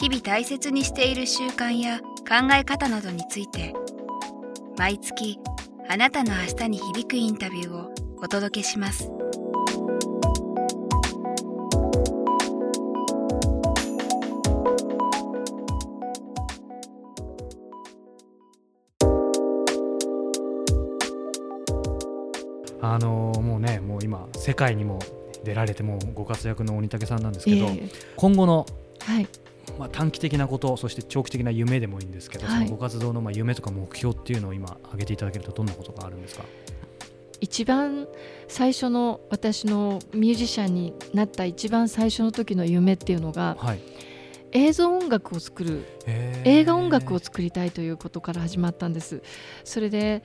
日々大切にしている習慣や考え方などについて毎月あなたの明日に響くインタビューをお届けします。あのーもうねもう今世界にも出られてもうご活躍の鬼武さんなんですけど、今後の、はい、まあ、短期的なことそして長期的な夢でもいいんですけど、はい。そのご活動のまあ夢とか目標っていうのを今挙げていただけるとどんなことがあるんですか？一番最初の私のミュージシャンになった一番最初の時の夢っていうのがはい。映像音楽を作る映画音楽を作りたいということから始まったんです。それで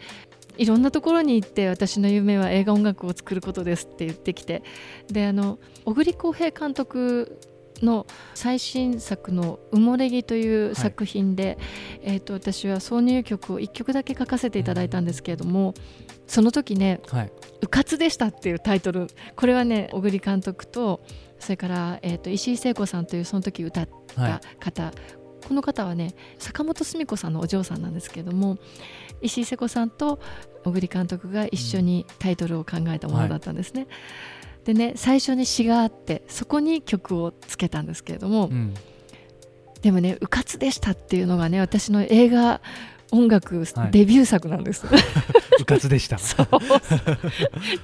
いろんなところに行って私の夢は映画音楽を作ることですって言ってきてであの小栗浩平監督の最新作の「埋もれ木」という作品で、えー、と私は挿入曲を1曲だけ書かせていただいたんですけれども、その時ねはい「うかつでした」っていうタイトルこれはね小栗監督とそれから、えー、と石井聖子さんというその時歌っはた方、この方はね坂本澄子さんのお嬢さんなんですけれども石井聖子さんと小栗監督が一緒にタイトルを考えたものだったんですね。でね最初に詩があってそこに曲をつけたんですけれども、い、うん、でもね「うかつでした」っていうのがね私の映画音楽はい。デビュー作なんです。うかつでした。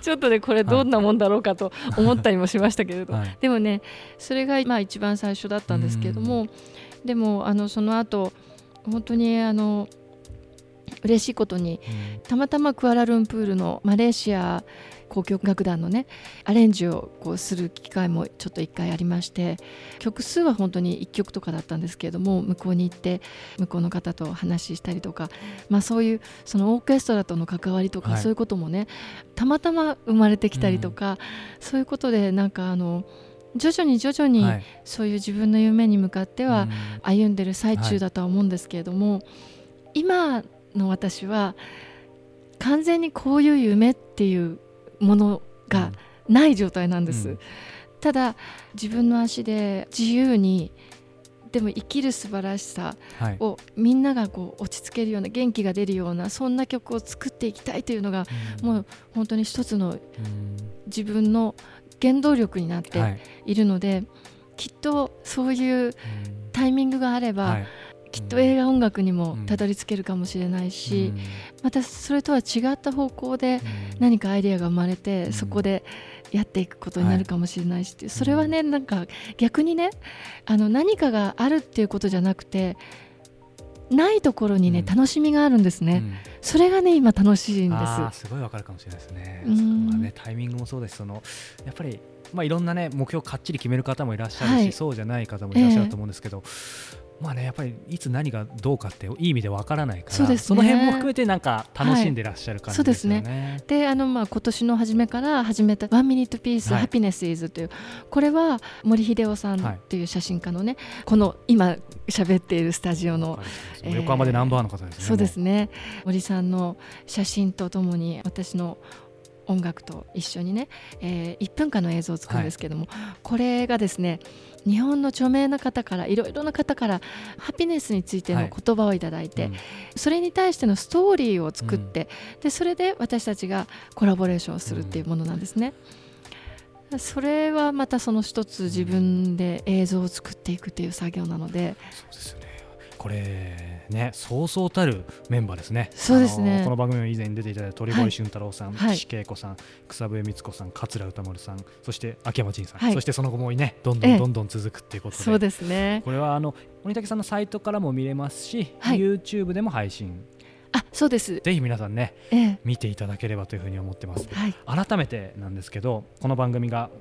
ちょっとねこれどんなもんだろうかと思ったりもしましたけれど、はい。でもねそれがまあ一番最初だったんですけれどもでもあのその後本当にあの嬉しいことにたまたまクアラルンプールのマレーシア交響楽団のねアレンジをこうする機会もちょっと一回ありまして曲数は本当に1曲とかだったんですけれども向こうに行って向こうの方と話したりとか、まあ、そういうそのオーケストラとの関わりとか、はい。そういうこともねたまたま生まれてきたりとか、そういうことでなんかあの徐々に徐々にはい。そういう自分の夢に向かっては、うん。歩んでる最中だとは思うんですけれども、今の私は完全にこういう夢っていうものがない状態なんです、うん。ただ自分の足で自由にでも生きる素晴らしさはい。をみんながこう落ち着けるような元気が出るようなそんな曲を作っていきたいというのがもう本当に一つのうん。自分の原動力になってはい。いるので、きっとそういうタイミングがあれば、はいきっと映画音楽にもたどり着けるかもしれないし、またそれとは違った方向で何かアイデアが生まれて、うん。そこでやっていくことになるかもしれないしってい。う、それはねなんか逆にねあの何かがあるっていうことじゃなくてないところにね、うん。楽しみがあるんですね、うん。それがね今楽しいんです。すごいわかるかもしれないですね。うん。まあねタイミングもそうです。しそのやっぱりまあいろんなね目標をかっちり決める方もいらっしゃるし、はい。そうじゃない方もいらっしゃると思うんですけど。まあね、やっぱりいつ何がどうかっていい意味でわからないからそね。の辺も含めてなんか楽しんでらっしゃる感じですよね。はい。そうであのまあ今年の初めから始めた「ワンミニットピースはい。ハピネスイズというこれは森秀夫さんはいっていう写真家のね、この今喋っているスタジオのえー横浜でナンバーの方ですね。そうですね。森さんの写真とともに私の音楽と一緒にね、えー1分間の映像を作るんですけども、これがですね日本の著名な方からいろいろな方からハピネスについての言葉をいただいて、うんそれに対してのストーリーを作って、でそれで私たちがコラボレーションするっていうものなんですね。それはまたその一つ自分で映像を作っていくっていう作業なので、そうですよね。これね、そうそうたるメンバーですね。そうですね。この番組に以前に出ていただいた鳥はい越俊太郎さん、はい。岸恵子さん、草笛光子さん、桂歌丸さん、そして秋山仁さん、はい。そしてその後もね、どんどええ。んどんどん続くっていうことで、そうですね。これはあの鬼竹さんのサイトからも見れますし、はい。YouTube でも配信、あ、そうです。ぜひ皆さんね、ええ、見ていただければというふうに思ってます。はい、改めてなんですけど、この番組が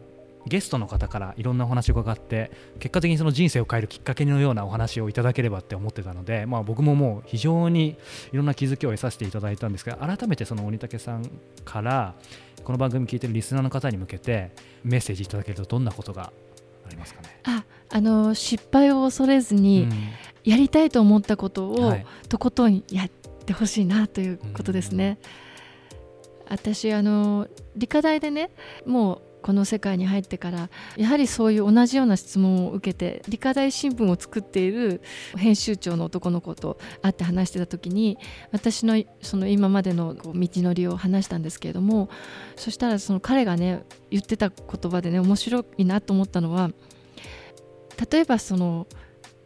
ゲストの方からいろんなお話を伺って結果的にその人生を変えるきっかけのようなお話をいただければって思ってたので、まあ、僕ももう非常にいろんな気づきを得させていただいたんですが改めてその鬼武さんからこの番組聞いてるリスナーの方に向けてメッセージいただけるとどんなことがありますかね？ああの失敗を恐れずに、やりたいと思ったことを、はい、とことんやってほしいなということですね。私あの理科大でねもうこの世界に入ってからやはりそういう同じような質問を受けて理科大新聞を作っている編集長の男の子と会って話してた時に私のその今までのこう道のりを話したんですけれどもそしたらその彼がね言ってた言葉でね面白いなと思ったのは例えばその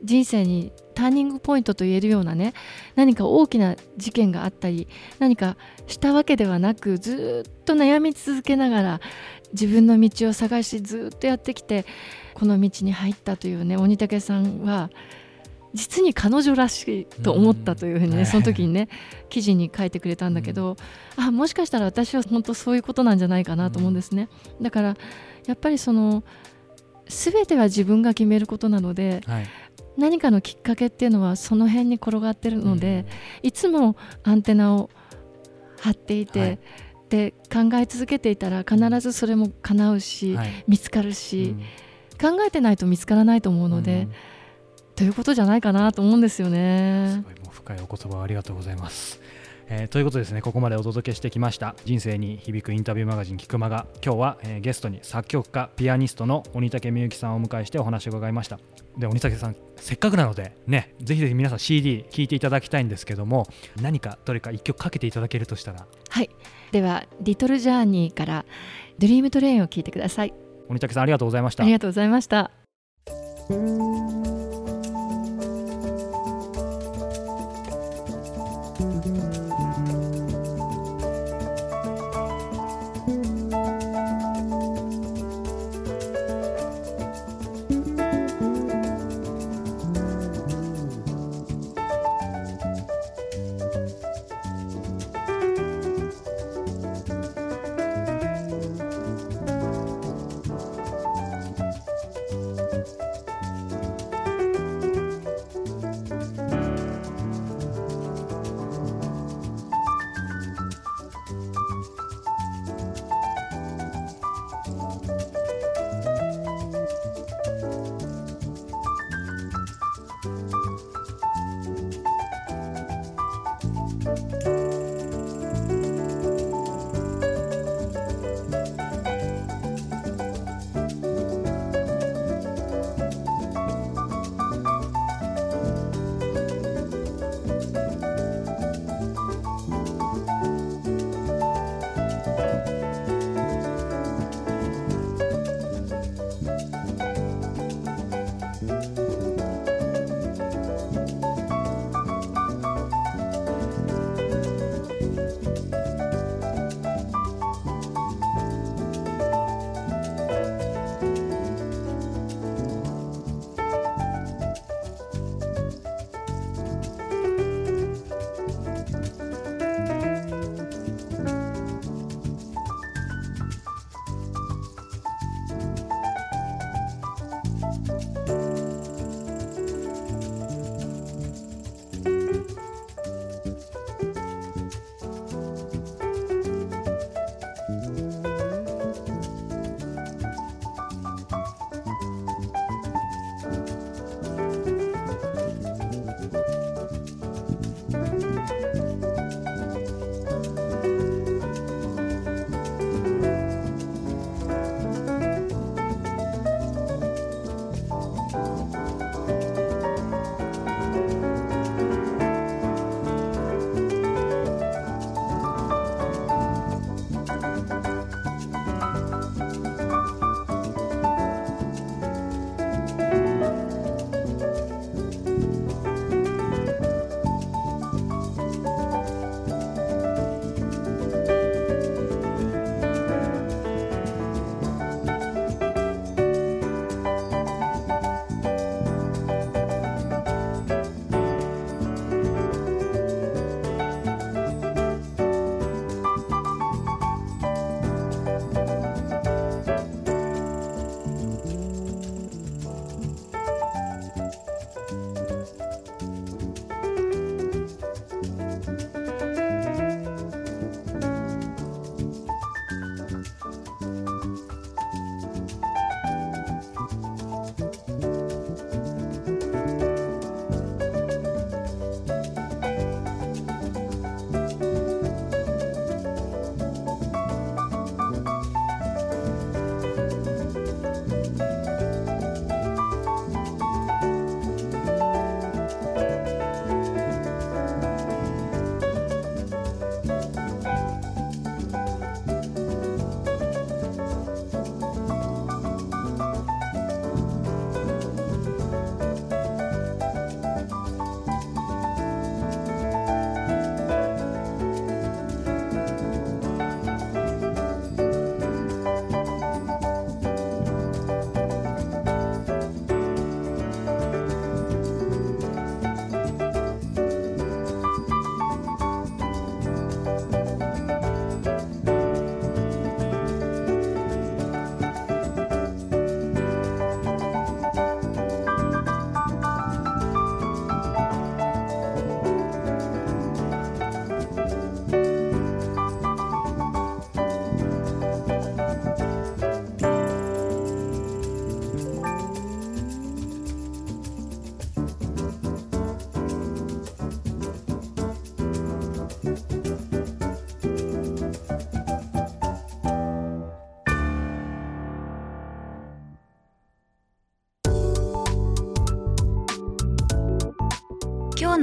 人生にターニングポイントと言えるようなね何か大きな事件があったり何かしたわけではなくずっと悩み続けながら自分の道を探しずっとやってきてこの道に入ったというね鬼武さんは実に彼女らしいと思ったというふうにね、うん、その時にね記事に書いてくれたんだけど、うん、あもしかしたら私は本当そういうことなんじゃないかなと思うんですね。だからやっぱりその全ては自分が決めることなので、はい、何かのきっかけっていうのはその辺に転がってるので、うん、いつもアンテナを張っていて、はい、で考え続けていたら必ずそれも叶うし、はい、見つかるし、うん、考えてないと見つからないと思うので、うん、ということじゃないかなと思うんですよね。すごいもう深いお言葉ありがとうございます。えー、ということですね。ここまでお届けしてきました。人生に響くインタビューマガジン菊間が。今日は、えー、ゲストに作曲家ピアニストの鬼武美幸さんをお迎えしてお話を伺いました。で鬼武さんせっかくなのでねぜひぜひ皆さん CD 聴いていただきたいんですけども何かどれか一曲かけていただけるとしたら？はい。では「リトルジャーニー」から「ドリームトレイン」を聴いてください。鬼武さんありがとうございました。ありがとうございました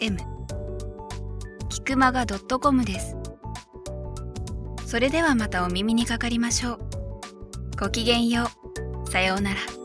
m キクマガ .com です。それではまたお耳にかかりましょう。ごきげんよう。さようなら。